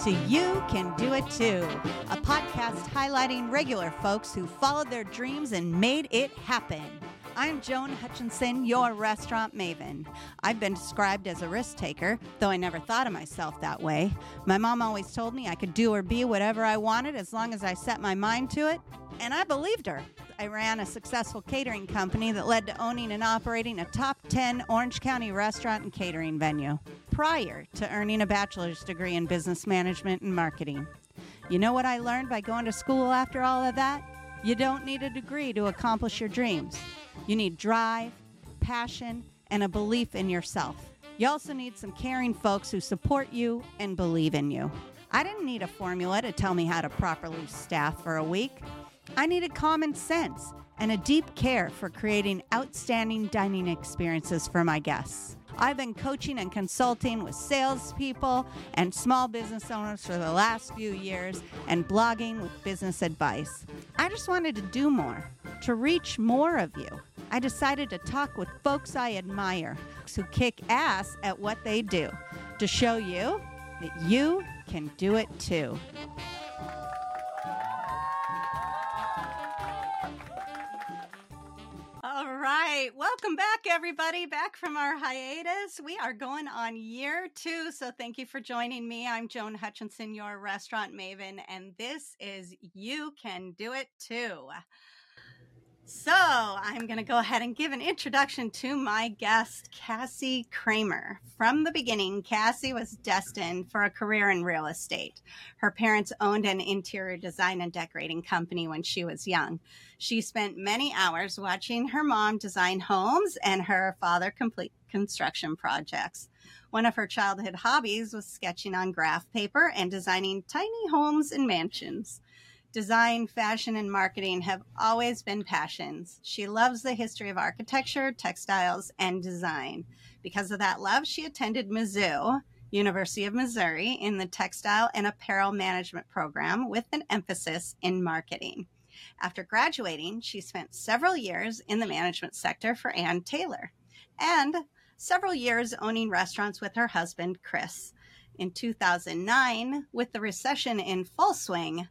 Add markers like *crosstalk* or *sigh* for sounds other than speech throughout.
to You Can Do It Too, a podcast highlighting regular folks who followed their dreams and made it happen. I'm Joan Hutchinson, your restaurant maven. I've been described as a risk taker, though I never thought of myself that way. My mom always told me I could do or be whatever I wanted as long as I set my mind to it, and I believed her. I ran a successful catering company that led to owning and operating a top 10 Orange County restaurant and catering venue prior to earning a bachelor's degree in business management and marketing. You know what I learned by going to school after all of that? You don't need a degree to accomplish your dreams. You need drive, passion, and a belief in yourself. You also need some caring folks who support you and believe in you. I didn't need a formula to tell me how to properly staff for a week. I needed common sense and a deep care for creating outstanding dining experiences for my guests. I've been coaching and consulting with salespeople and small business owners for the last few years and blogging with business advice. I just wanted to do more, to reach more of you. I decided to talk with folks I admire who kick ass at what they do to show you that you can do it too. Right. Welcome back, everybody. Back from our hiatus. We are going on year two. So thank you for joining me. I'm Joan Hutchinson, your restaurant maven, and this is You Can Do It Too. So, I'm going to go ahead and give an introduction to my guest, Cassie Kramer. From the beginning, Cassie was destined for a career in real estate. Her parents owned an interior design and decorating company when she was young. She spent many hours watching her mom design homes and her father complete construction projects. One of her childhood hobbies was sketching on graph paper and designing tiny homes and mansions. Design, fashion, and marketing have always been passions. She loves the history of architecture, textiles, and design. Because of that love, she attended Mizzou, University of Missouri, in the textile and apparel management program with an emphasis in marketing. After graduating, she spent several years in the management sector for Ann Taylor and several years owning restaurants with her husband, Chris. In 2009, with the recession in full swing,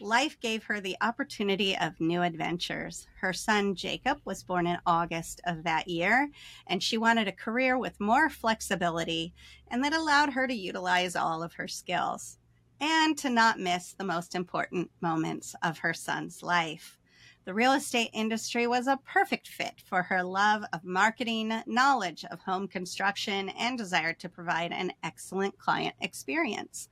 life gave her the opportunity of new adventures. Her son Jacob was born in August of that year, and she wanted a career with more flexibility and that allowed her to utilize all of her skills and to not miss the most important moments of her son's life. The real estate industry was a perfect fit for her love of marketing, knowledge of home construction, and desire to provide an excellent client experience.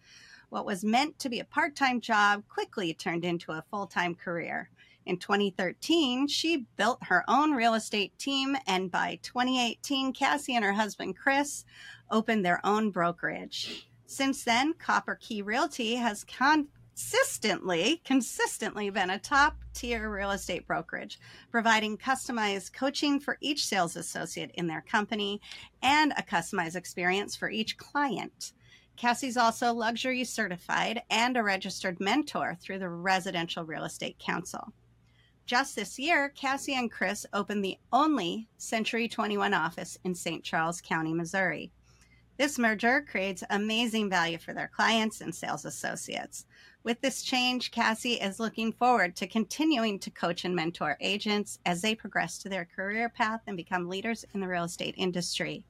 What was meant to be a part time job quickly turned into a full time career. In 2013, she built her own real estate team, and by 2018, Cassie and her husband Chris opened their own brokerage. Since then, Copper Key Realty has consistently, consistently been a top tier real estate brokerage, providing customized coaching for each sales associate in their company and a customized experience for each client. Cassie's also luxury certified and a registered mentor through the Residential Real Estate Council. Just this year, Cassie and Chris opened the only Century 21 office in St. Charles County, Missouri. This merger creates amazing value for their clients and sales associates. With this change, Cassie is looking forward to continuing to coach and mentor agents as they progress to their career path and become leaders in the real estate industry.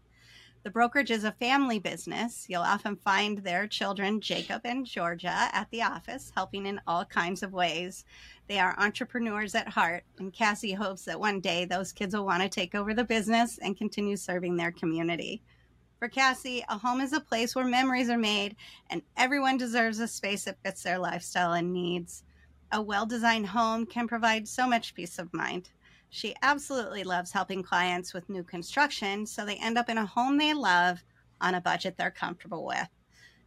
The brokerage is a family business. You'll often find their children, Jacob and Georgia, at the office, helping in all kinds of ways. They are entrepreneurs at heart, and Cassie hopes that one day those kids will want to take over the business and continue serving their community. For Cassie, a home is a place where memories are made, and everyone deserves a space that fits their lifestyle and needs. A well designed home can provide so much peace of mind. She absolutely loves helping clients with new construction, so they end up in a home they love on a budget they're comfortable with.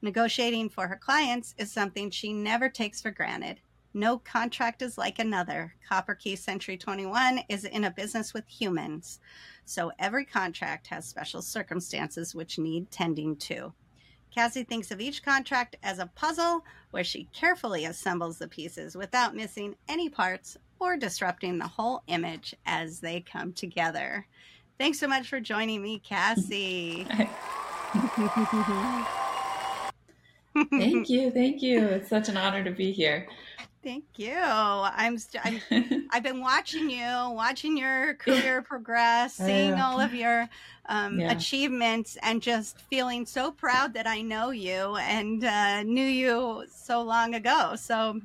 Negotiating for her clients is something she never takes for granted. No contract is like another. Copper Key Century 21 is in a business with humans, so every contract has special circumstances which need tending to. Cassie thinks of each contract as a puzzle where she carefully assembles the pieces without missing any parts or disrupting the whole image as they come together. Thanks so much for joining me, Cassie. *laughs* thank you. Thank you. It's such an honor to be here. Thank you. I'm, st- I'm *laughs* I've been watching you, watching your career *laughs* progress, seeing all of your um, yeah. achievements, and just feeling so proud that I know you and uh, knew you so long ago. So,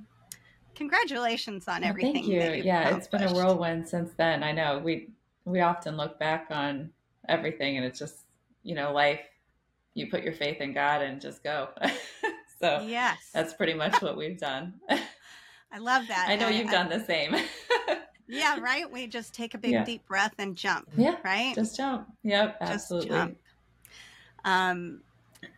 congratulations on everything. Thank you. yeah, it's been a whirlwind since then. I know we we often look back on everything, and it's just you know life. You put your faith in God and just go. *laughs* so yes, that's pretty much what we've done. I love that. I know you've done the same. *laughs* yeah, right. We just take a big yeah. deep breath and jump. Yeah, right. Just jump. Yep, absolutely. Jump. Um,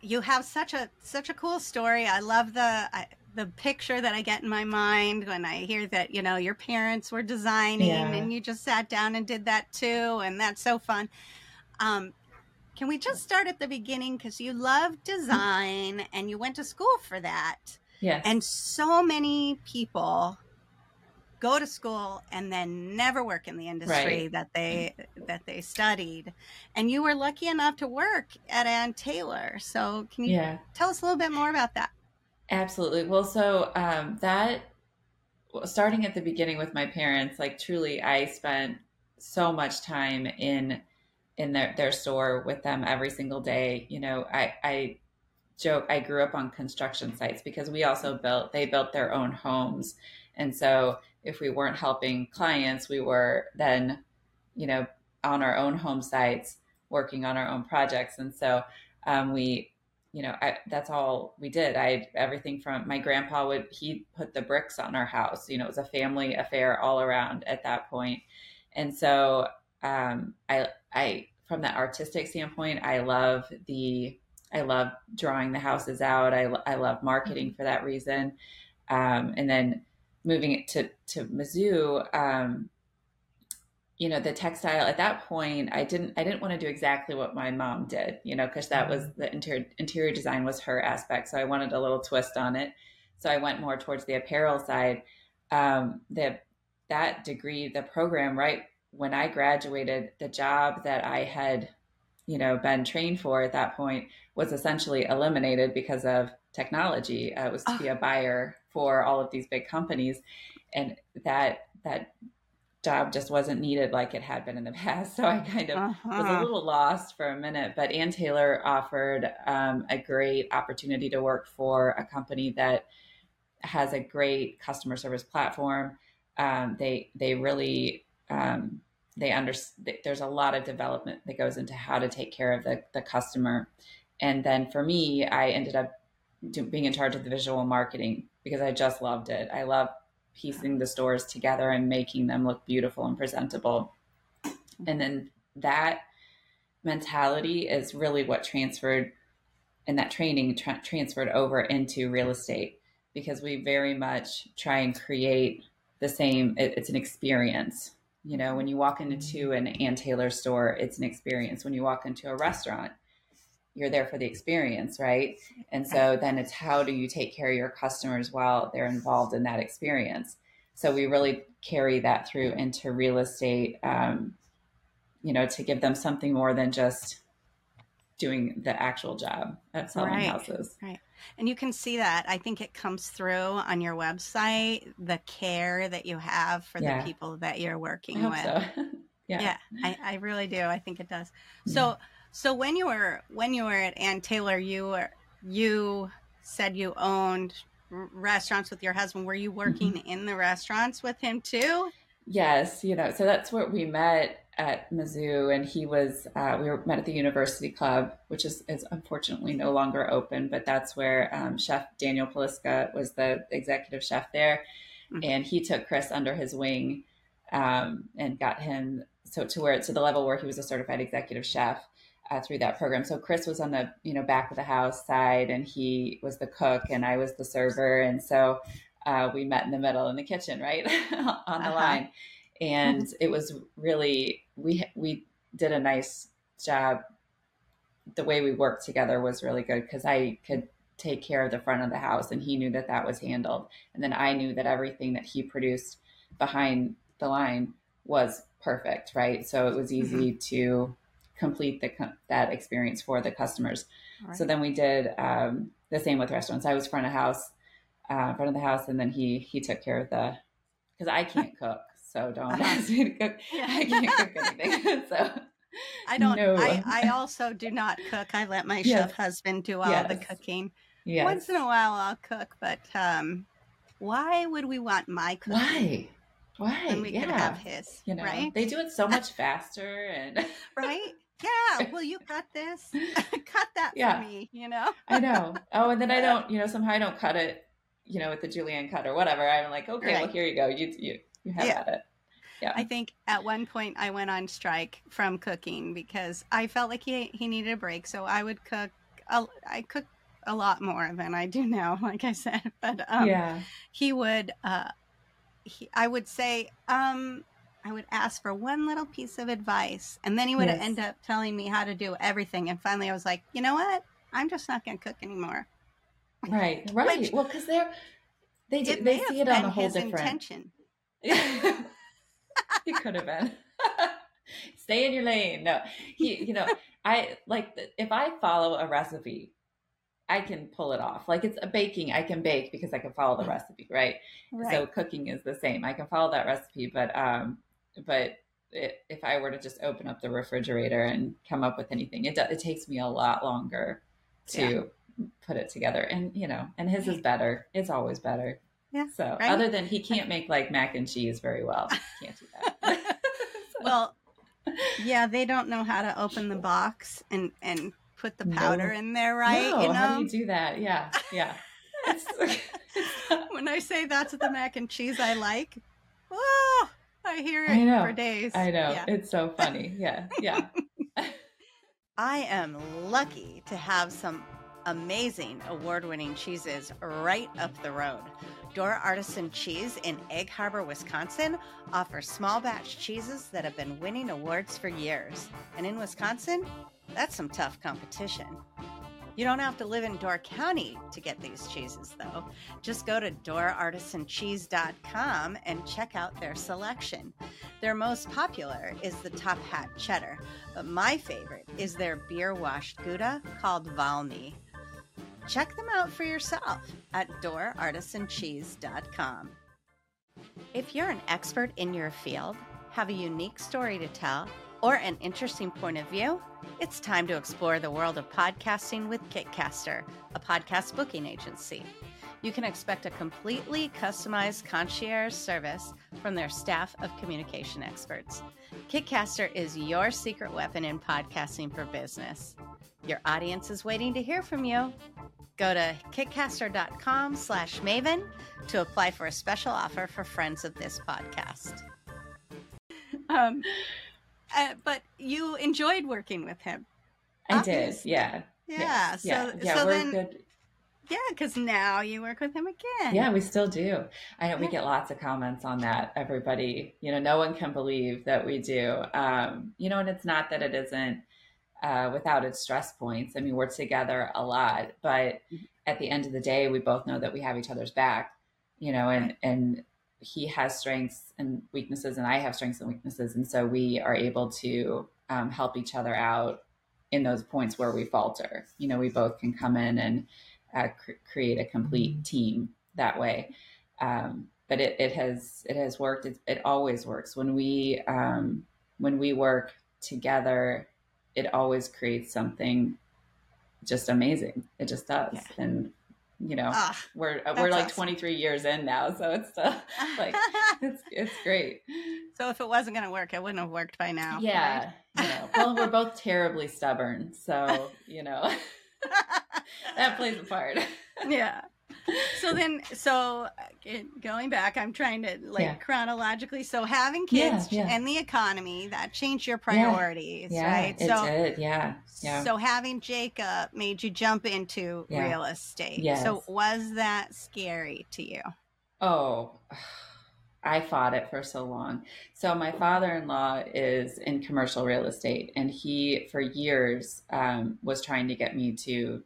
you have such a such a cool story. I love the I, the picture that I get in my mind when I hear that you know your parents were designing yeah. and you just sat down and did that too, and that's so fun. Um, can we just start at the beginning because you love design and you went to school for that? Yes. And so many people go to school and then never work in the industry right. that they that they studied. And you were lucky enough to work at Ann Taylor. So can you yeah. tell us a little bit more about that? Absolutely. Well, so um, that starting at the beginning with my parents, like truly, I spent so much time in in their, their store with them every single day. You know, I, I joke I grew up on construction sites because we also built they built their own homes. And so if we weren't helping clients, we were then, you know, on our own home sites working on our own projects. And so um, we, you know, I, that's all we did. I everything from my grandpa would he put the bricks on our house. You know, it was a family affair all around at that point. And so um, I I from that artistic standpoint, I love the I love drawing the houses out. I, I love marketing for that reason. Um, and then moving it to, to Mizzou, um, you know, the textile at that point, I didn't, I didn't want to do exactly what my mom did, you know, cause that was mm-hmm. the interior, interior design was her aspect. So I wanted a little twist on it. So I went more towards the apparel side. Um, the, that degree, the program, right when I graduated, the job that I had you know been trained for at that point was essentially eliminated because of technology uh, it was to oh. be a buyer for all of these big companies and that that job just wasn't needed like it had been in the *laughs* past so i kind of uh-huh. was a uh-huh. little lost for a minute but ann taylor offered um, a great opportunity to work for a company that has a great customer service platform um, they they really um, they understand there's a lot of development that goes into how to take care of the, the customer and then for me i ended up being in charge of the visual marketing because i just loved it i love piecing the stores together and making them look beautiful and presentable. And then that mentality is really what transferred and that training tra- transferred over into real estate because we very much try and create the same it, it's an experience. You know, when you walk into mm-hmm. an Ann Taylor store, it's an experience. When you walk into a restaurant, you're there for the experience, right? And so then it's how do you take care of your customers while they're involved in that experience? So we really carry that through into real estate, um, you know, to give them something more than just doing the actual job at selling right, houses. Right. And you can see that. I think it comes through on your website, the care that you have for yeah. the people that you're working with. So. *laughs* yeah. Yeah, I, I, really do. I think it does. So mm. So when you were when you were at Ann Taylor, you were you said you owned restaurants with your husband. Were you working mm-hmm. in the restaurants with him too? Yes, you know, so that's where we met at Mizzou, and he was uh, we were met at the University Club, which is, is unfortunately no longer open, but that's where um, Chef Daniel Poliska was the executive chef there, mm-hmm. and he took Chris under his wing um, and got him so to where to the level where he was a certified executive chef. Uh, through that program, so Chris was on the you know back of the house side, and he was the cook, and I was the server, and so uh, we met in the middle in the kitchen, right *laughs* on the uh-huh. line, and *laughs* it was really we we did a nice job. The way we worked together was really good because I could take care of the front of the house, and he knew that that was handled, and then I knew that everything that he produced behind the line was perfect, right? So it was easy mm-hmm. to complete the that experience for the customers. Right. So then we did um, the same with restaurants. I was front of house, uh, front of the house, and then he he took care of the because I can't *laughs* cook, so don't uh-huh. ask me to cook. Yeah. I can't cook *laughs* anything, *laughs* so. I don't. No. I, I also do not cook. I let my yes. chef husband do all yes. the cooking. Yes. Once in a while, I'll cook, but um, why would we want my cooking? Why? Why? And we yeah. could have his. You know, right? They do it so much faster and right. Yeah. *laughs* Will you cut this? *laughs* cut that yeah. for me. You know. I know. Oh, and then I *laughs* don't. You know, somehow I don't cut it. You know, with the julienne cut or whatever. I'm like, okay, right. well, here you go. You you you have yeah. at it. Yeah. I think at one point I went on strike from cooking because I felt like he he needed a break. So I would cook. I cook a lot more than I do now, like I said. But um, yeah, he would. Uh, he, I would say, um, I would ask for one little piece of advice, and then he would yes. end up telling me how to do everything. And finally, I was like, you know what? I'm just not going to cook anymore. Right, *laughs* right. Which, well, because they're they do, they see it on a whole different intention. *laughs* he could have been. *laughs* Stay in your lane. No, he. You know, I like if I follow a recipe I can pull it off. Like it's a baking, I can bake because I can follow the recipe, right? right. So cooking is the same. I can follow that recipe, but um, but it, if I were to just open up the refrigerator and come up with anything, it it takes me a lot longer to yeah. put it together. And you know, and his is better. It's always better. Yeah. So right? other than he can't make like mac and cheese very well, can't do that. so. *laughs* *laughs* Well, yeah, they don't know how to open the box and and put the powder no. in there, right? No, you know? how do you do that? Yeah, yeah. *laughs* when I say that's the mac and cheese I like, oh, *laughs* I hear it I know. for days. I know. Yeah. It's so funny. Yeah, yeah. *laughs* I am lucky to have some amazing award winning cheeses right up the road. Door Artisan Cheese in Egg Harbor, Wisconsin offers small batch cheeses that have been winning awards for years. And in Wisconsin, that's some tough competition. You don't have to live in Door County to get these cheeses, though. Just go to doorartisancheese.com and check out their selection. Their most popular is the Top Hat Cheddar, but my favorite is their beer washed Gouda called Valmy. Check them out for yourself at doorartisancheese.com. If you're an expert in your field, have a unique story to tell, or an interesting point of view, it's time to explore the world of podcasting with Kitcaster, a podcast booking agency. You can expect a completely customized concierge service from their staff of communication experts. Kitcaster is your secret weapon in podcasting for business. Your audience is waiting to hear from you. Go to kitcaster.com slash maven to apply for a special offer for friends of this podcast. Um, uh, but you enjoyed working with him. I obviously. did. Yeah. Yeah. yeah. So, yeah. yeah so we're then, good. Yeah, because now you work with him again. Yeah, we still do. I know yeah. we get lots of comments on that. Everybody, you know, no one can believe that we do. Um, you know, and it's not that it isn't uh, without its stress points. I mean, we're together a lot, but mm-hmm. at the end of the day, we both know that we have each other's back. You know, and and he has strengths and weaknesses and I have strengths and weaknesses. And so we are able to um, help each other out in those points where we falter. You know, we both can come in and uh, cr- create a complete mm-hmm. team that way. Um, but it, it has it has worked. It, it always works when we um, when we work together. It always creates something just amazing. It just does, yeah. and you know ah, we're uh, we're like awesome. 23 years in now so it's still *laughs* like it's it's great so if it wasn't going to work it wouldn't have worked by now yeah right? you know, well we're both terribly stubborn so you know *laughs* *laughs* that plays a part yeah so then so uh, going back i'm trying to like yeah. chronologically so having kids yeah, yeah. and the economy that changed your priorities right it so did. yeah yeah so having jacob made you jump into real estate yes. so was that scary to you oh *sighs* I fought it for so long. So my father-in-law is in commercial real estate, and he, for years, um, was trying to get me to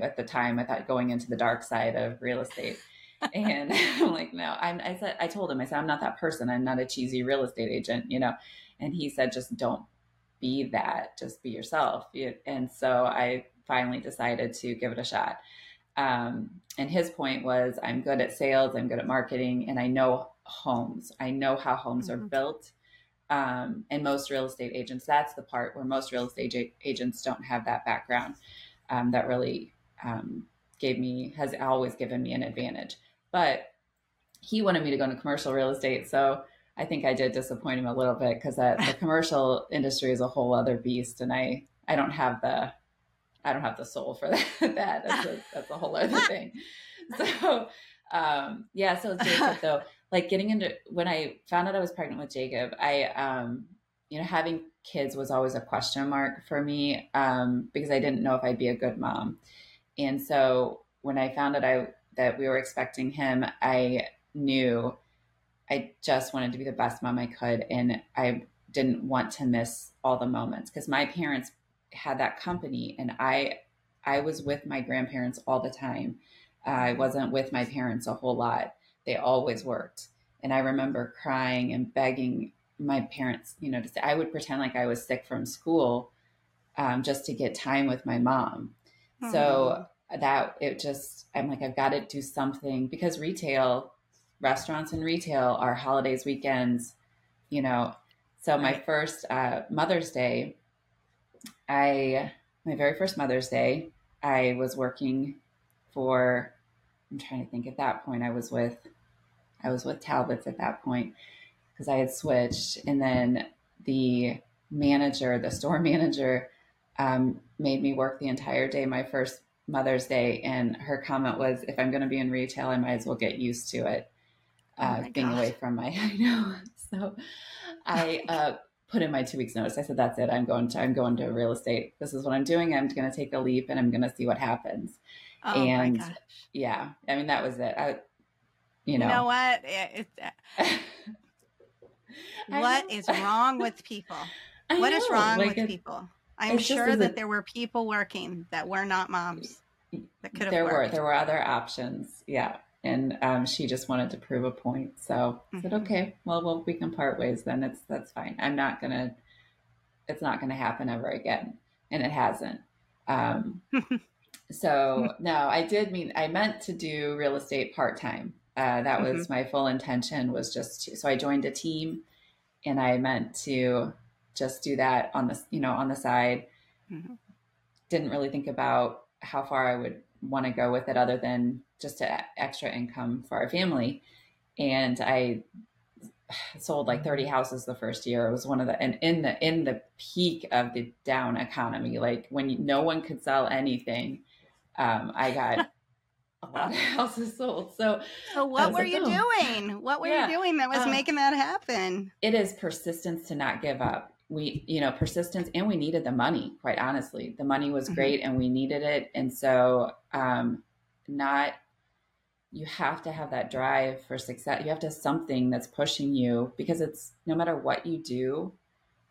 at the time I thought going into the dark side of real estate. *laughs* and *laughs* I'm like, no, I'm, I said, I told him, I said, I'm not that person. I'm not a cheesy real estate agent, you know? And he said, just don't be that, just be yourself. And so I finally decided to give it a shot. Um, and his point was, I'm good at sales, I'm good at marketing, and I know homes. I know how homes mm-hmm. are built. Um, and most real estate agents, that's the part where most real estate agents don't have that background. Um, that really um, gave me, has always given me an advantage. But he wanted me to go into commercial real estate. So I think I did disappoint him a little bit because the *laughs* commercial industry is a whole other beast. And I, I don't have the I don't have the soul for that. *laughs* that that's a, that's a whole other thing. *laughs* So, um, yeah. So Jacob, though, like getting into when I found out I was pregnant with Jacob, I, um, you know, having kids was always a question mark for me um, because I didn't know if I'd be a good mom. And so when I found out I that we were expecting him, I knew I just wanted to be the best mom I could, and I didn't want to miss all the moments because my parents had that company and I I was with my grandparents all the time. I wasn't with my parents a whole lot. They always worked. And I remember crying and begging my parents, you know, to say I would pretend like I was sick from school um, just to get time with my mom. Mm-hmm. So that it just, I'm like, I've got to do something because retail, restaurants and retail are holidays, weekends, you know. So my first uh, Mother's Day, I my very first Mother's Day, I was working for I'm trying to think at that point I was with I was with Talbots at that point because I had switched and then the manager, the store *laughs* manager, um, made me work the entire day my first Mother's Day and her comment was if I'm going to be in retail I might as well get used to it oh uh, oh being gosh. away from my *laughs* I know so I uh, put in my two weeks notice. I said, that's it. I'm going to, I'm going to real estate. This is what I'm doing. I'm going to take a leap and I'm going to see what happens. Oh and yeah, I mean, that was it. I, you know, you know what? It, it, what is wrong with people? I what know. is wrong *laughs* like with it, people? I'm sure that there were people working that were not moms that could have There worked. were, there were other options. Yeah and um, she just wanted to prove a point. So I said, mm-hmm. okay, well, well, we can part ways then. It's that's fine. I'm not gonna. It's not gonna happen ever again, and it hasn't. Um, *laughs* so no, I did mean I meant to do real estate part time. Uh, that was mm-hmm. my full intention. Was just to, so I joined a team, and I meant to just do that on the you know on the side. Mm-hmm. Didn't really think about how far I would want to go with it other than just extra income for our family. And I sold like 30 houses the first year. It was one of the and in the in the peak of the down economy, like when no one could sell anything, um, I got *laughs* a lot of houses sold. So, so what were like, you oh. doing? What were yeah. you doing that was um, making that happen? It is persistence to not give up. We, you know, persistence, and we needed the money. Quite honestly, the money was mm-hmm. great, and we needed it. And so, um, not you have to have that drive for success. You have to have something that's pushing you because it's no matter what you do,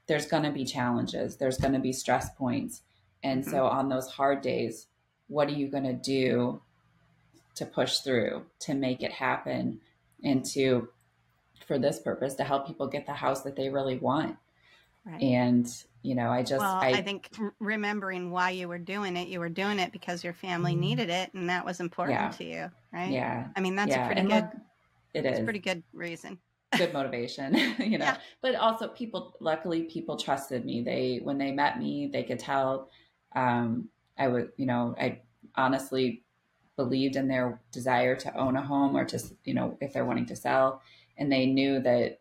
there's going to be challenges, there's going to be stress points. And mm-hmm. so on those hard days, what are you going to do to push through, to make it happen, and to, for this purpose, to help people get the house that they really want? Right. And you know, I just well, I, I, think remembering why you were doing it, you were doing it because your family mm-hmm. needed it, and that was important yeah. to you, right? Yeah. I mean, that's yeah. a pretty and good. Look, it is pretty good reason. Good motivation, *laughs* you know. Yeah. But also, people. Luckily, people trusted me. They when they met me, they could tell. Um, I would, you know, I honestly believed in their desire to own a home or just, you know, if they're wanting to sell, and they knew that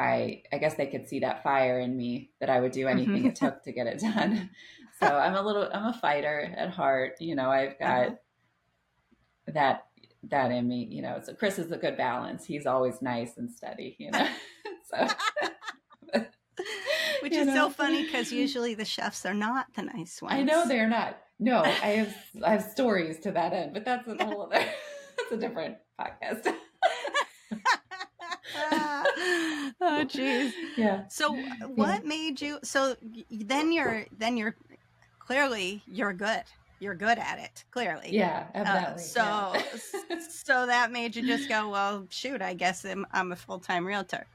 I I guess they could see that fire in me that I would do anything mm-hmm. it took to get it *laughs* done. So I'm a little I'm a fighter at heart. You know, I've got uh-huh. that that in me, you know. So Chris is a good balance. He's always nice and steady, you know. *laughs* so *laughs* Which is know. so funny because usually the chefs are not the nice ones. I know they're not. No, I have I have stories to that end, but that's a whole other that's a different podcast. *laughs* oh jeez. Yeah. So what yeah. made you so then you're then you're clearly you're good. You're good at it clearly. Yeah uh, so yeah. so that made you just go well shoot i guess i'm, I'm a full-time realtor.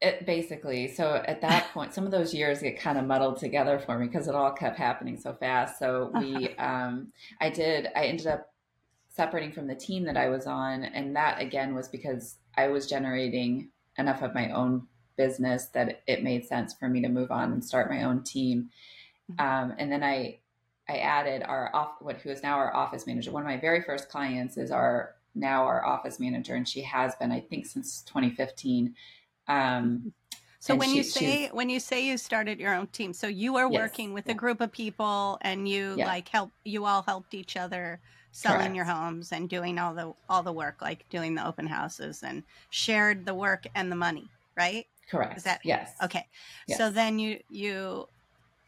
It basically so at that point some of those years get kind of muddled together for me because it all kept happening so fast. So we um i did i ended up separating from the team that i was on and that again was because i was generating enough of my own business that it made sense for me to move on and start my own team mm-hmm. um, and then i i added our off what who is now our office manager one of my very first clients is our now our office manager and she has been i think since 2015 um, so when she, you say when you say you started your own team, so you are yes, working with yeah. a group of people and you yeah. like help you all helped each other selling Correct. your homes and doing all the all the work like doing the open houses and shared the work and the money, right? Correct. Is that yes? Okay. Yes. So then you you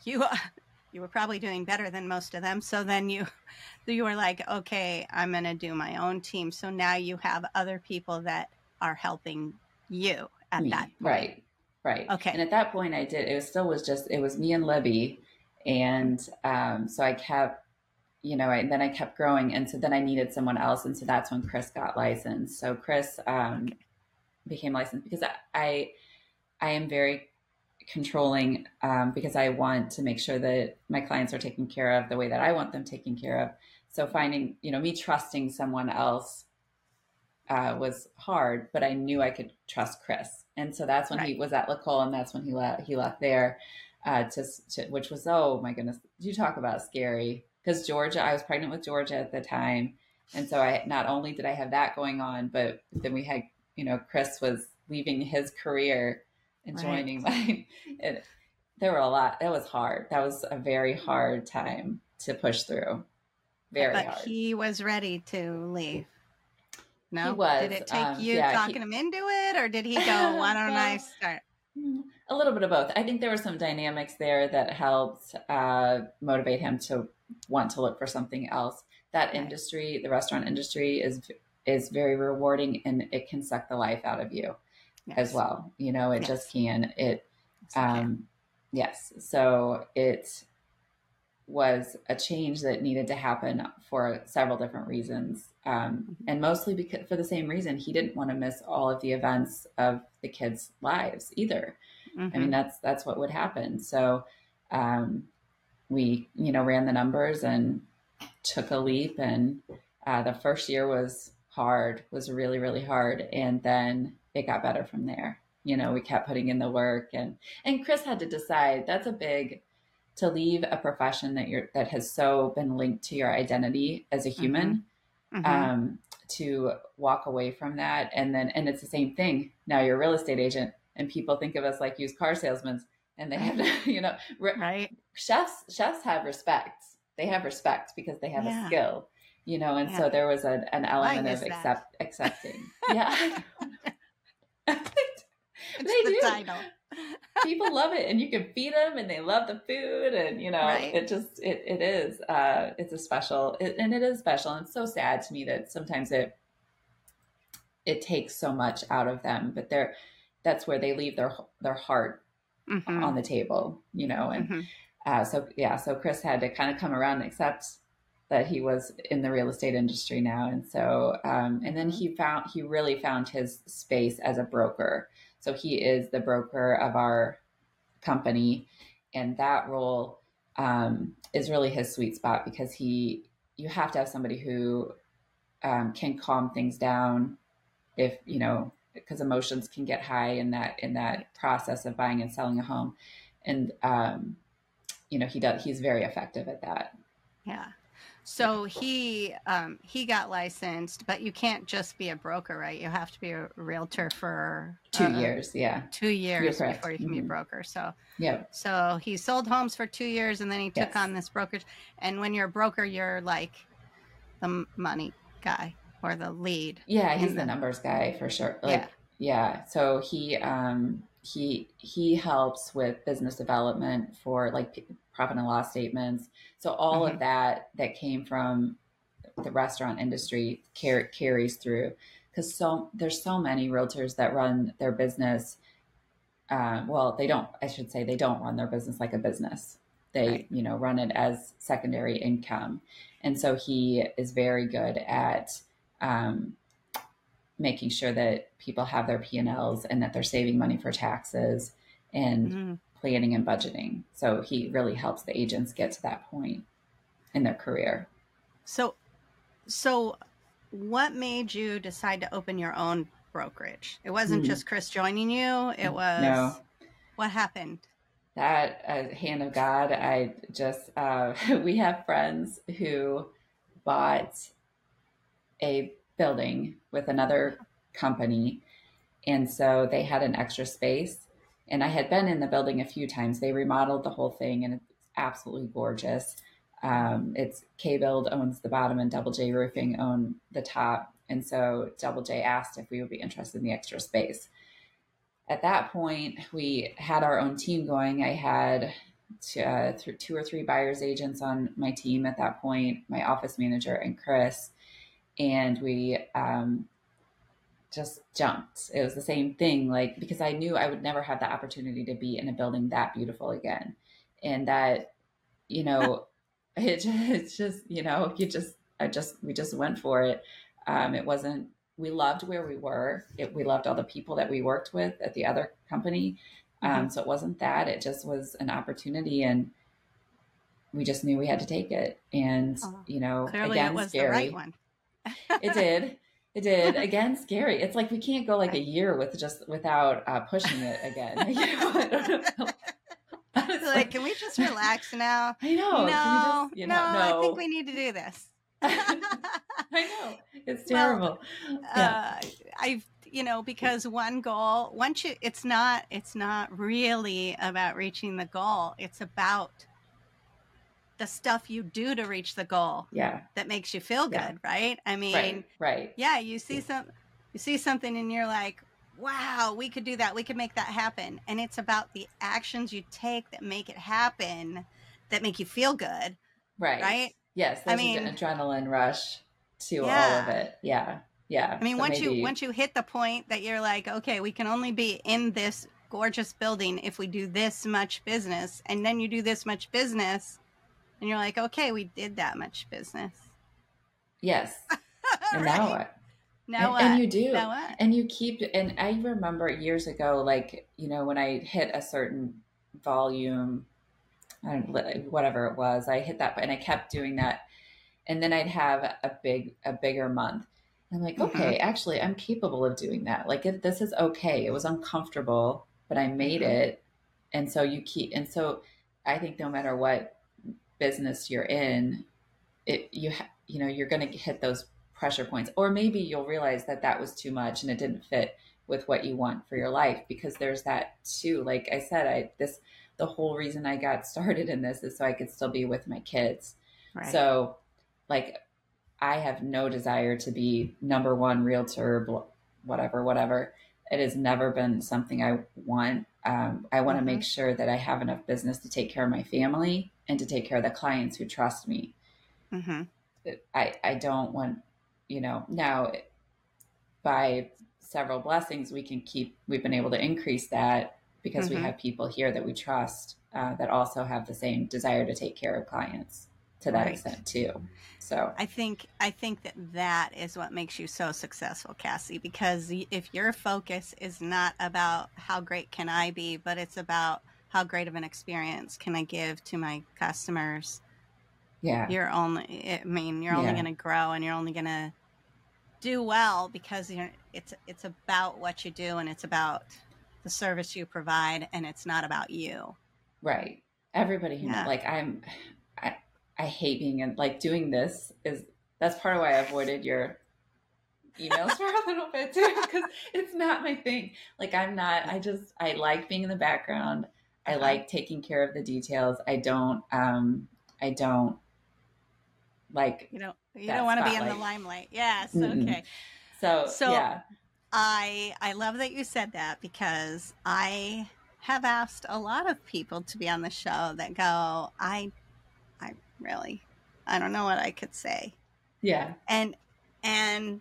you *laughs* you were probably doing better than most of them. So then you *laughs* you were like, okay, I'm going to do my own team. So now you have other people that are helping you at me. that point. Right. Right. Okay. And at that point I did, it was still was just, it was me and Libby. And um, so I kept, you know, I, and then I kept growing. And so then I needed someone else. And so that's when Chris got licensed. So Chris um, became licensed because I, I, I am very controlling um, because I want to make sure that my clients are taken care of the way that I want them taken care of. So finding, you know, me trusting someone else uh, was hard, but I knew I could trust Chris, and so that's when right. he was at LaCole, and that's when he left. He left there, uh, to, to, which was oh my goodness, you talk about scary because Georgia. I was pregnant with Georgia at the time, and so I not only did I have that going on, but then we had you know Chris was leaving his career and joining right. *laughs* mine. It, there were a lot. That was hard. That was a very hard time to push through. Very but hard. He was ready to leave. No, he was. Did it take um, you yeah, talking he, him into it, or did he go? *laughs* Why don't I start? A little bit of both. I think there were some dynamics there that helped uh, motivate him to want to look for something else. That industry, the restaurant industry, is is very rewarding, and it can suck the life out of you yes. as well. You know, it yes. just can. It, yes, um, yes. So it was a change that needed to happen for several different reasons. Um, mm-hmm. and mostly because for the same reason, he didn't want to miss all of the events of the kids' lives either. Mm-hmm. I mean, mm-hmm. that's, that's what would happen. So, um, we, you know, ran the numbers and took a leap. And, uh, the first year was hard, was really, really hard. And then it got better from there. You know, we kept putting in the work and, and Chris had to decide that's a big, to leave a profession that you're that has so been linked to your identity as a human mm-hmm. Mm-hmm. Um, to walk away from that and then and it's the same thing now you're a real estate agent and people think of us like used car salesmen and they have to *laughs* you know re- right. chefs chefs have respect. They have respect because they have yeah. a skill you know and yeah. so there was a, an element of accept accepting. *laughs* Yeah. *laughs* They the do. title. People love it and you can feed them and they love the food and you know right. it just it, it is uh it's a special it, and it is special. And it's so sad to me that sometimes it it takes so much out of them but they're that's where they leave their their heart mm-hmm. on the table you know and mm-hmm. uh, so yeah so chris had to kind of come around and accept that he was in the real estate industry now and so um, and then he found he really found his space as a broker so he is the broker of our company, and that role um, is really his sweet spot because he you have to have somebody who um, can calm things down if you know because emotions can get high in that in that process of buying and selling a home and um, you know he does he's very effective at that yeah so he um, he got licensed, but you can't just be a broker, right? You have to be a realtor for two uh, years. Yeah, two years before you can mm-hmm. be a mm-hmm. broker. So yeah. So he sold homes for two years, and then he took yes. on this brokerage. And when you're a broker, you're like the money guy or the lead. Yeah, he's the, the, numbers guy for sure. Like, yeah. yeah. So he um he he helps with business development for like profit and loss statements. So all mm-hmm. of that that came from the restaurant industry car- carries through because so there's so many realtors that run their business. Uh, well, they don't. I should say they don't run their business like a business. They right. you know run it as secondary income, and so he is very good at um, making sure that people have their P&Ls and that they're saving money for taxes and mm-hmm. planning and budgeting. So he really helps the agents get to that point in their career. So so what made you decide to open your own brokerage? It wasn't mm-hmm. just Chris joining you, it was no. what happened? That uh, hand of God, I just uh, *laughs* we have friends who bought a building with another company. And so they had an extra space. And I had been in the building a few times. They remodeled the whole thing and it's absolutely gorgeous. Um, it's K Build owns the bottom and Double J Roofing own the top. And so Double J asked if we would be interested in the extra space. At that point, we had our own team going. I had uh, two or three buyers agents on my team at that point, my office manager and Chris and we um, just jumped. It was the same thing, like because I knew I would never have the opportunity to be in a building that beautiful again, and that you know, *laughs* *laughs* it just, it's just you know you just I just we just went for it. Um, it wasn't. We loved where we were. It, we loved all the people that we worked with at the other company. Um, mm-hmm. So it wasn't that. It just was an opportunity, and we just knew we had to take it. And oh, you know, again, scary. the right one it did. It did. Again, scary. It's like we can't go like a year with just without uh, pushing it again. *laughs* you know, *laughs* like, can we just relax now? I know. No, just, you know, no, no, I think we need to do this. *laughs* I know. It's terrible. Well, yeah. Uh, I've you know because one goal once you it's not it's not really about reaching the goal it's about the stuff you do to reach the goal yeah. that makes you feel good yeah. right? I mean right, right. yeah you see some you see something and you're like wow we could do that. We could make that happen. And it's about the actions you take that make it happen that make you feel good right. right? Yes i mean adrenaline rush to yeah. all of it. Yeah. Yeah. I mean so once maybe... you once you hit the point that you're like okay we can only be in this gorgeous building if we do this much business and then you do this much business and you're like, okay, we did that much business. Yes. *laughs* And right? now what? Now and, what? And you do. Now what? And you keep, and I remember years ago, like, you know, when I hit a certain volume, I don't whatever it was, I hit that, and I kept doing that. And then I'd have a big, a bigger month. I'm like, mm-hmm. okay, actually, I'm capable of doing that. Like, if this is okay. It was uncomfortable, but I made mm-hmm. it. And so you keep, and so I think no matter what business you're in, it you ha- you know you're going to hit those pressure points, or maybe you'll realize that that was too much and it didn't fit with what you want for your life because there's that too. Like I said, I this the whole reason I got *laughs* started in this is so I could still be with my kids. Right. So, like, I have no desire to be number one realtor, whatever, whatever. It has never been something I want. Um, I want to mm-hmm. make sure that I have enough business to take care of my family and to take care of the clients who trust me. Mm-hmm. I, I don't want, you know, now by several blessings, we can keep, we've been able to increase that because mm-hmm. we have people here that we trust uh, that also have the same desire to take care of clients to that right. extent too. So I think I think that that is what makes you so successful, Cassie. Because if your focus is not about how great can I be, but it's about how great of an experience can I give to my customers? Yeah. You're only, I mean, you're only yeah. going to grow and you're only going to do well because you're, it's, it's about what you do and it's about the service you provide and it's not about you. Right. Everybody who yeah. like I'm, I, hate being in like doing this is that's part of why I avoided your emails for a little bit too because it's not my thing. Like I'm not. I just I like being in the background. I like taking care of the details. I don't um I don't like you know you don't want to be in the limelight. Yes, mm okay. So so yeah. I I love that you said that because I have asked a lot of people to be on the show that go, I really I don't know what I could say. Yeah. And and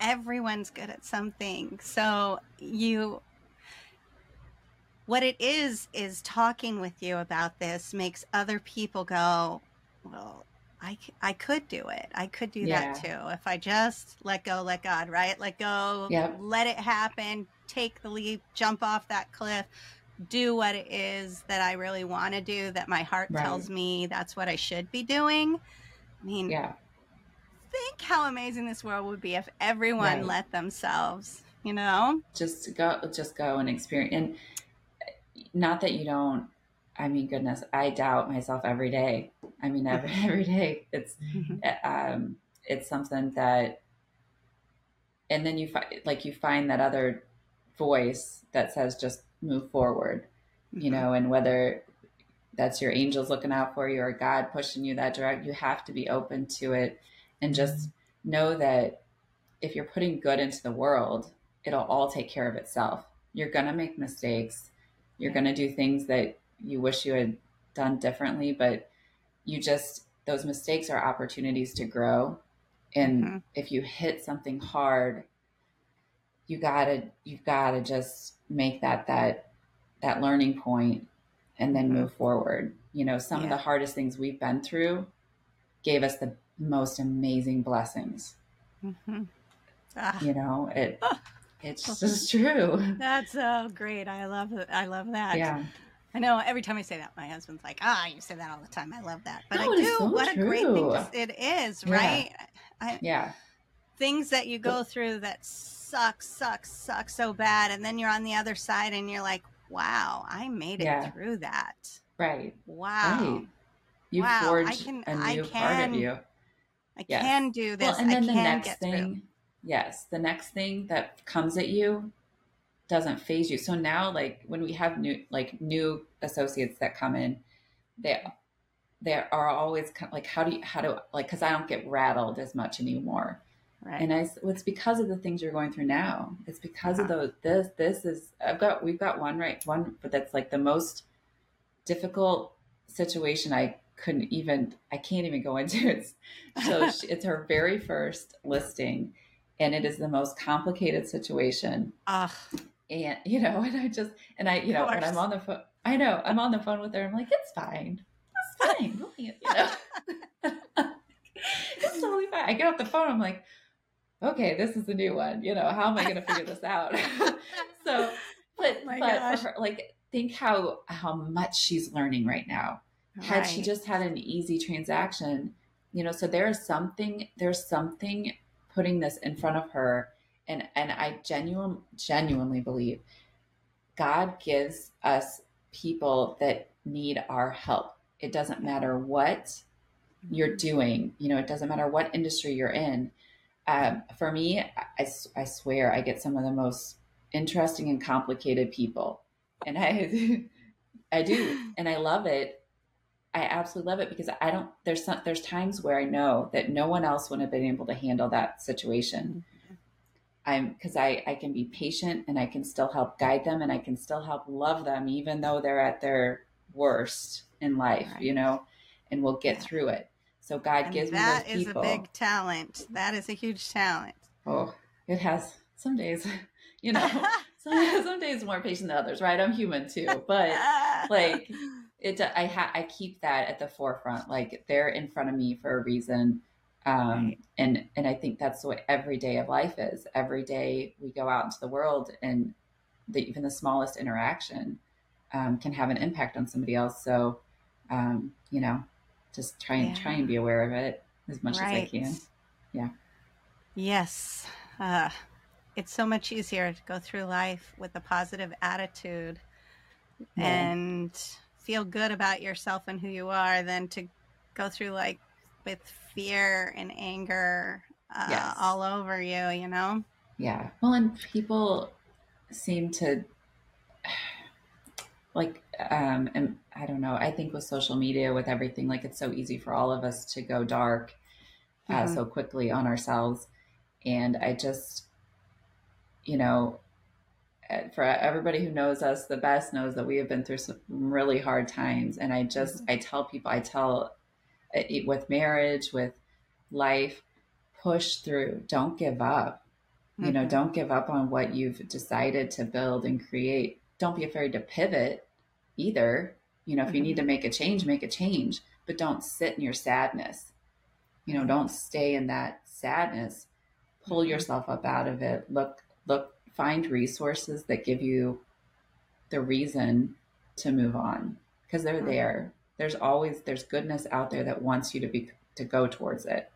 everyone's good at something. So you what it is is talking with you about this makes other people go well I, I could do it. I could do yeah. that too. If I just let go, let God, right? Let go, yep. let it happen, take the leap, jump off that cliff, do what it is that I really want to do, that my heart right. tells me that's what I should be doing. I mean, yeah. think how amazing this world would be if everyone right. let themselves, you know? Just go, just go and experience. And not that you don't I mean, goodness, I doubt myself every day. I mean, every *laughs* every day. It's *laughs* eh, um, it's something that, and then you find like you find that other voice that says just move forward, you mm-hmm. know, and whether that's your angels looking out for you or God pushing you that direct, you have to be open to it and just know that if you're putting good into the world, it'll all take care of itself. You're gonna make mistakes. You're gonna do things that you wish you had done differently, but you just, those mistakes are opportunities to grow. And mm-hmm. if you hit something hard, you gotta, you've gotta just make that, that, that learning point and then mm-hmm. move forward. You know, some yeah. of the hardest things we've been through gave us the most amazing blessings. Mm-hmm. Ah. You know, it, *laughs* it's just *laughs* true. That's so great. I love. I love that. Yeah. I know every time I say that, my husband's like, ah, you say that all the time. I love that. But no, I do. So what true. a great thing it is, yeah. right? I, yeah. Things that you go through that suck, suck, suck so bad. And then you're on the other side and you're like, wow, I made it yeah. through that. Right. Wow. Right. You wow. forged I can, a new I can, part of you. I yes. can do this. Well, and then I the next thing, through. yes, the next thing that comes at you doesn't phase you. So now like when we have new like new associates that come in, they they are always kind of like how do you how do like because I don't get rattled as much anymore. Right. And I well, it's because of the things you're going through now. It's because of those this this is I've got we've got one right one but that's like the most difficult situation I couldn't even I can't even go into *laughs* it. So *laughs* she, it's her very first listing and it is the most complicated situation. Ugh and you know, *laughs* and I just and I, you know, when I'm on the phone, I know I'm on the phone with her. I'm like, it's fine, it's fine, you know, it's totally fine. I get off the phone. I'm like, okay, this is a new one. You know, how am I going to figure this out? *laughs* so, but *laughs* oh but her, like, think how how much she's learning right now. Right. Had she just had an easy transaction, you know, so there is something there's something putting this in front of her and and I genuine genuinely believe God gives us people that need our help. It doesn't matter what you're mm-hmm. doing. You know, it doesn't matter what industry you're in. Um, for me, I, I swear I get some of the most interesting and complicated people, and I *laughs* I do, and I love it. I absolutely love it because I don't. There's some. There's times where I know that no one else would have been able to handle that situation I'm because I, I can be patient and I can still help guide them and I can still help love them even though they're at their worst in life, right. you know, and we'll get through it. So God and gives me those people. That is a big talent. That is a huge talent. Oh, it has some days, *laughs* you know, *laughs* some, some days more patient than others, right? I'm human too, but *laughs* like it, I ha- I keep that at the forefront. Like they're in front of me for a reason um, right. and and I think that's what every day of life is. Every day we go out into the world, and the, even the smallest interaction um, can have an impact on somebody else. So, um, you know, just try and yeah. try and be aware of it as much right. as I can. Yeah. Yes. Uh, it's so much easier to go through life with a positive attitude yeah. and feel good about yourself and who you are than to go through like with fear and anger uh, yes. all over you, you know? Yeah. Well, and people seem to like, um, and I don't know, I think with social media, with everything, like it's so easy for all of us to go dark uh, mm-hmm. so quickly on ourselves. And I just, you know, uh, for everybody who knows us the best knows that we have been through some really hard times. And I just, mm-hmm. I tell people, I tell with marriage, with life, push through. Don't give up. Mm-hmm. You know, mm-hmm. don't give up on what you've decided to build and create. Don't be afraid to pivot either. You know, if mm-hmm. you need mm-hmm. to make a change, make a change, but don't sit in your sadness. you know don't stay in that sadness pull Mm-hmm. yourself up out of it look look find resources that give you the reason to move on because they're Mhm. there there's always there's goodness out there that wants you to be to go towards it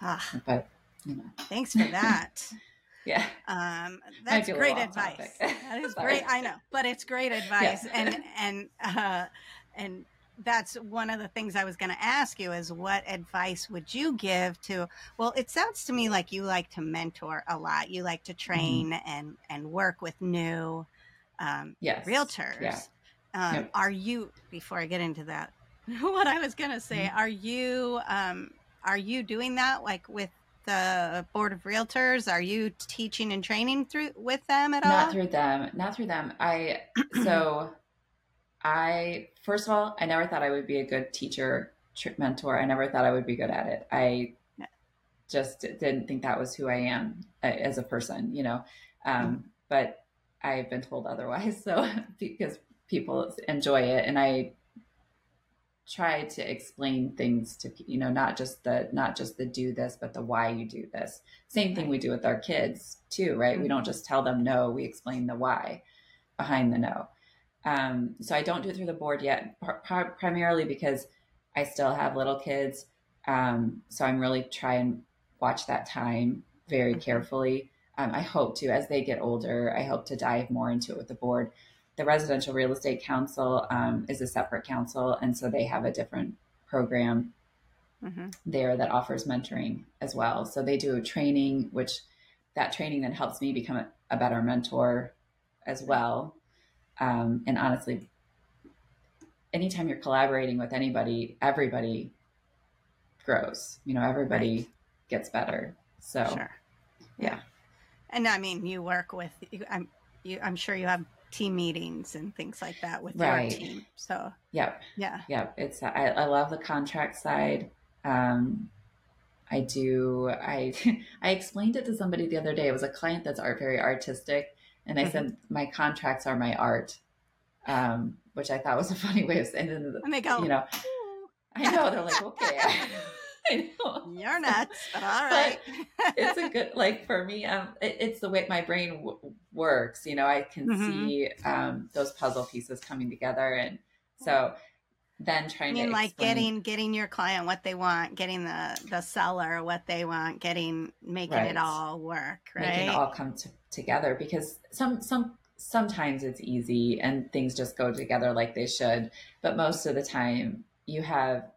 Ah, but you know thanks for that. *laughs* yeah Um, that's great advice. *laughs* That is great. I know, but it's great advice, Yeah. and and uh, and that's one of the things I was going to ask you is what advice would you give to? Well, it sounds to me like you like to mentor a lot. You like to Mm-hmm. train and and work with new um, yes realtors. yeah Um, Yep. Are you? Before I get into that, *laughs* what I was going to say, Mm-hmm. are you? Um, are you doing that like with the board of realtors? Are you teaching and training through with them at all? not through them not through them. I *clears throat* so i first of all i never thought i would be a good teacher mentor. I never thought i would be good at it. I just didn't think that was who i am uh, as a person you know? Um, but i've been told otherwise *laughs* so because people enjoy it and i try to explain things to you know not just the not just the do this but the why you do this. Same thing we do with our kids too right? We don't just tell them no we explain the why behind the no. Um, so i don't do it through the board yet pr- primarily because i still have little kids um, so i'm really trying to watch that time very Mhm. carefully. Um, i hope to as they get older i hope to dive more into it with the board the residential real estate council um, is a separate council and so they have a different program hmm there that offers mentoring as well so they do training which that training then helps me become a, a better mentor as well um, and honestly anytime you're collaborating with anybody everybody grows you know everybody gets better so Sure. yeah And I mean, you work with. you- I'm. You, I'm sure you have team meetings and things like that with Right. your team. So yep yeah. yeah it's I, I love the contract side um i do i *laughs* i explained it to somebody the other day it was a client that's art very artistic and i Mhm. said my contracts are my art um which i thought was *laughs* a funny way of saying it And they go, you know i know they're like okay *laughs* I know. you're nuts, but all right. it's a good like for me um it, it's the way my brain w- works you know i can Mhm. see um those puzzle pieces coming together and so then trying I trying mean, to like explain- getting getting your client what they want, getting the the seller what they want, getting making Right. it all work, right? making it all come to, together because some some sometimes it's easy and things just go together like they should but most of the time you have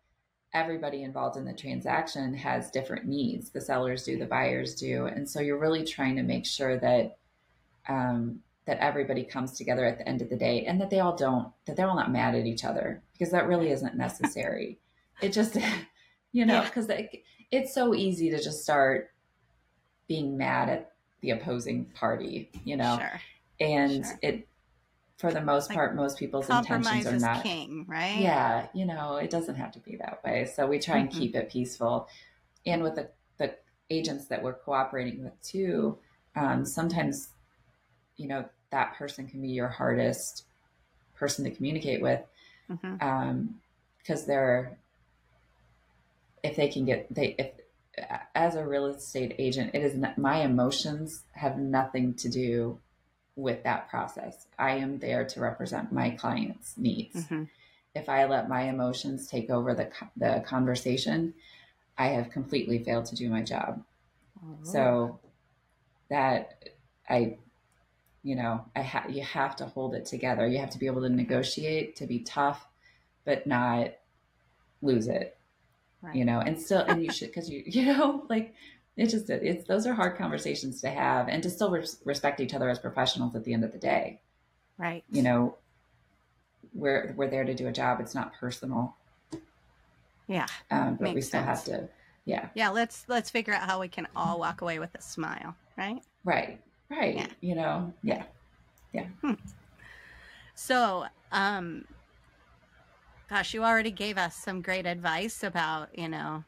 everybody involved in the transaction has different needs the sellers do the buyers do and so you're really trying to make sure that um, that everybody comes together at the end of the day and that they all don't that they're all not mad at each other because that really isn't necessary *laughs* it just *laughs* you know Yeah. because it's so easy to just start being mad at the opposing party you know sure. and Sure. it for the most Like, part most people's intentions are not king, right? yeah you know it doesn't have to be that way so we try and Mhm. keep it peaceful and with the, the agents that we're cooperating with too um, sometimes you know that person can be your hardest person to communicate with hmm because they're if they can get they if as a real estate agent it is not, my emotions have nothing to do with that process. I am there to represent my clients needs. Hmm if i let my emotions take over the the conversation i have completely failed to do my job. Oh. so that i you know i ha- you have to hold it together you have to be able to negotiate to be tough but not lose it Right. you know and still and you should because you *laughs* you know like it just it's those are hard conversations to have and to still res- respect each other as professionals at the end of the day right. you know we're we're there to do a job it's not personal Yeah. um, but we still have to yeah Yeah. Let's let's figure out how we can all walk away with a smile, right? right right Yeah. you know yeah Yeah. So, um, gosh, you already gave us some great advice about, you know,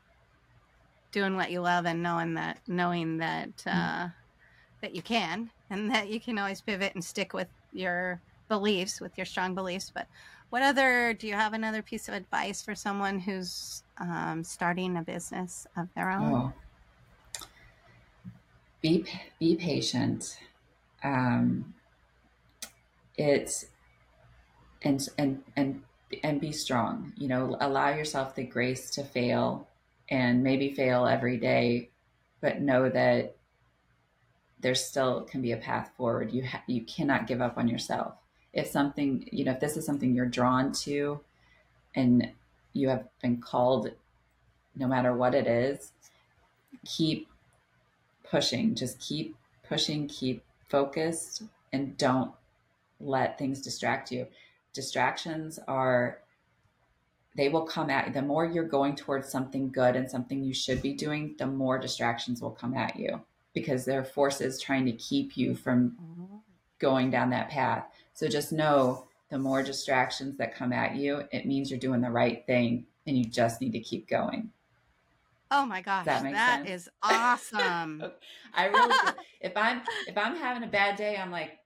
doing what you love and knowing that, knowing that, uh, that you can and that you can always pivot and stick with your beliefs, with your strong beliefs. But what other do you have another piece of advice for someone who's um, starting a business of their own? Oh. Be be patient. Um, it's and and and and be strong. You know, allow yourself the grace to fail, and maybe fail every day, but know that there still can be a path forward. You ha- you cannot give up on yourself if something, you know, if this is something you're drawn to and you have been called, no matter what it is, keep pushing. Just keep pushing, keep focused, and don't let things distract you. Distractions are, they will come at you. The more you're going towards something good and something you should be doing, the more distractions will come at you because there are forces trying to keep you from going down that path. So just know the more distractions that come at you, it means you're doing the right thing and you just need to keep going. Oh my gosh, that, that is *laughs* awesome. I really, *laughs* if I'm if I'm having a bad day, I'm like,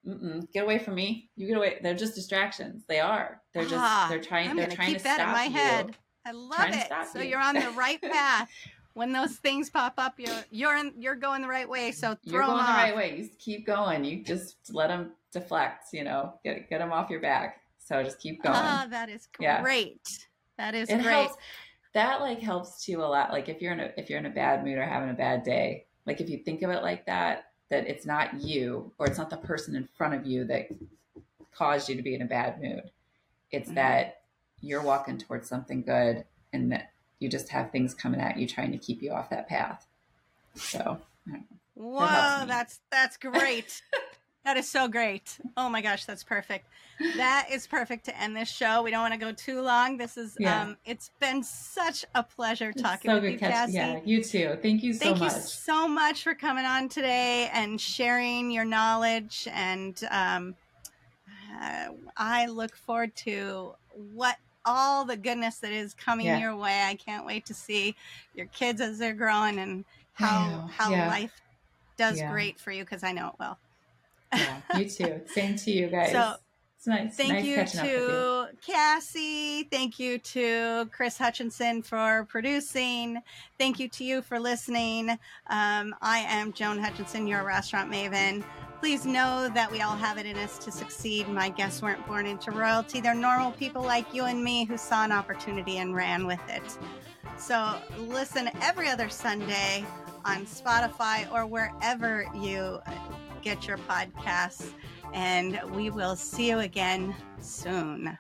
get away from me. You get away. They're just distractions. They are. They're just. Ah, they're trying. I'm they're trying keep to that stop in my you. head. I love it. So you. are on the right *laughs* path. when those things pop up, you're you're in, you're going the right way. So you're going the right way. You keep going. You just let them deflect, you know, get get them off your back. So just keep going. Ah, that is great. Yeah. That is it great. Helps, that like helps too a lot. Like if you're in a if you're in a bad mood or having a bad day, like if you think of it like that, that it's not you or it's not the person in front of you that caused you to be in a bad mood. It's mm-hmm. that you're walking towards something good and that you just have things coming at you trying to keep you off that path. So, Whoa, that that's that's great. *laughs* That is so great. Oh my gosh, that's perfect. That is perfect to end this show. We don't want to go too long. This is yeah. um it's been such a pleasure talking so with you, catch- Cassie. Yeah, you too. Thank you so Thank much. Thank you so much for coming on today and sharing your knowledge and um uh, I look forward to what all the goodness that is coming yeah. your way. I can't wait to see your kids as they're growing and how how life does great for you because I know it will. Yeah, you too. Same to you guys. So, it's nice. Thank nice you to you. Cassie. Thank you to Chris Hutchinson for producing. Thank you to you for listening. Um, I am Joan Hutchinson, your restaurant maven. Please know that we all have it in us to succeed. My guests weren't born into royalty. They're normal people like you and me who saw an opportunity and ran with it. So listen every other Sunday on Spotify or wherever you get your podcasts. And we will see you again soon.